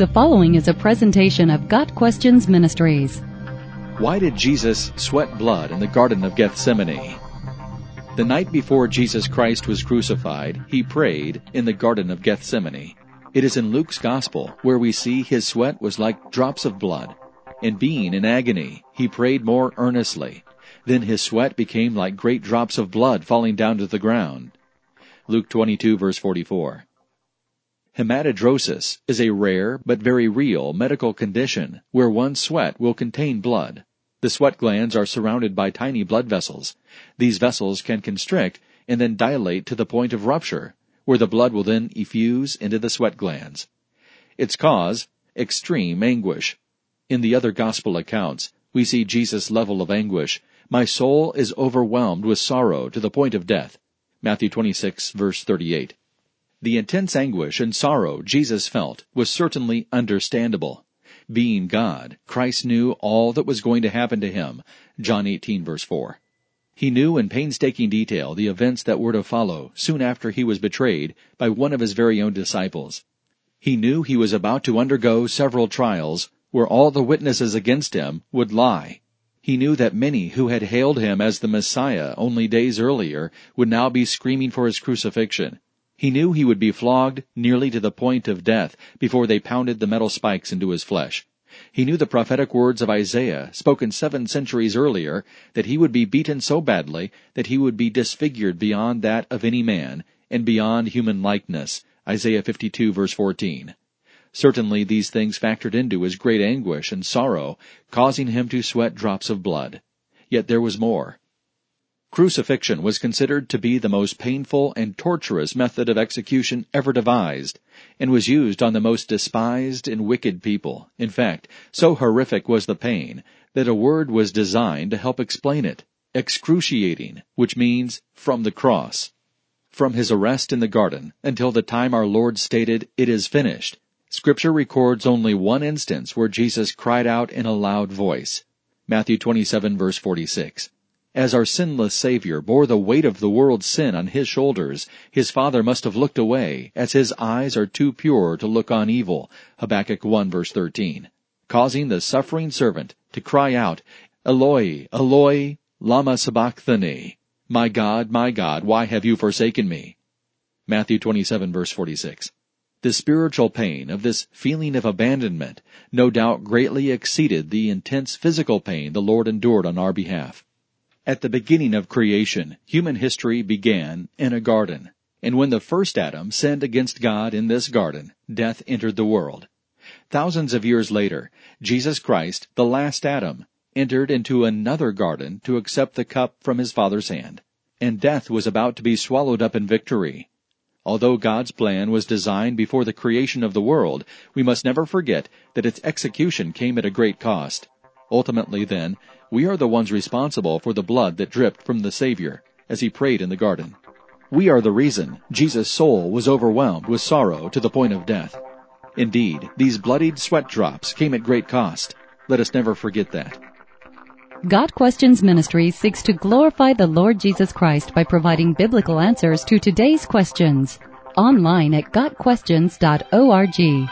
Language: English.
The following is a presentation of Got Questions Ministries. Why did Jesus sweat blood in the Garden of Gethsemane? The night before Jesus Christ was crucified, he prayed in the Garden of Gethsemane. It is in Luke's Gospel where we see his sweat was like drops of blood. And being in agony, he prayed more earnestly. Then his sweat became like great drops of blood falling down to the ground. Luke 22 verse 44. Hematidrosis is a rare but very real medical condition where one's sweat will contain blood. The sweat glands are surrounded by tiny blood vessels. These vessels can constrict and then dilate to the point of rupture, where the blood will then effuse into the sweat glands. Its cause, extreme anguish. In the other gospel accounts, we see Jesus' level of anguish. My soul is overwhelmed with sorrow to the point of death. Matthew 26 verse 38. The intense anguish and sorrow Jesus felt was certainly understandable. Being God, Christ knew all that was going to happen to him. John 18 verse 4. He knew in painstaking detail the events that were to follow soon after he was betrayed by one of his very own disciples. He knew he was about to undergo several trials where all the witnesses against him would lie. He knew that many who had hailed him as the Messiah only days earlier would now be screaming for his crucifixion. He knew he would be flogged nearly to the point of death before they pounded the metal spikes into his flesh. He knew the prophetic words of Isaiah, spoken seven centuries earlier, that he would be beaten so badly that he would be disfigured beyond that of any man, and beyond human likeness. Isaiah 52 verse 14. Certainly these things factored into his great anguish and sorrow, causing him to sweat drops of blood. Yet there was more. Crucifixion was considered to be the most painful and torturous method of execution ever devised, and was used on the most despised and wicked people. In fact, so horrific was the pain that a word was designed to help explain it. Excruciating, which means from the cross. From his arrest in the garden until the time our Lord stated, It is finished, Scripture records only one instance where Jesus cried out in a loud voice. Matthew 27 verse 46. As our sinless Savior bore the weight of the world's sin on his shoulders, his Father must have looked away, as his eyes are too pure to look on evil. Habakkuk 1 verse 13. Causing the suffering servant to cry out, Eloi, Eloi, lama sabachthani. My God, my God, why have you forsaken me? Matthew 27 verse 46. The spiritual pain of this feeling of abandonment no doubt greatly exceeded the intense physical pain the Lord endured on our behalf. At the beginning of creation, human history began in a garden. And when the first Adam sinned against God in this garden, death entered the world. Thousands of years later, Jesus Christ, the last Adam, entered into another garden to accept the cup from his Father's hand. And death was about to be swallowed up in victory. Although God's plan was designed before the creation of the world, we must never forget that its execution came at a great cost. Ultimately, then, we are the ones responsible for the blood that dripped from the Savior as he prayed in the garden. We are the reason Jesus' soul was overwhelmed with sorrow to the point of death. Indeed, these bloodied sweat drops came at great cost. Let us never forget that. Got Questions Ministry seeks to glorify the Lord Jesus Christ by providing biblical answers to today's questions. Online at GotQuestions.org.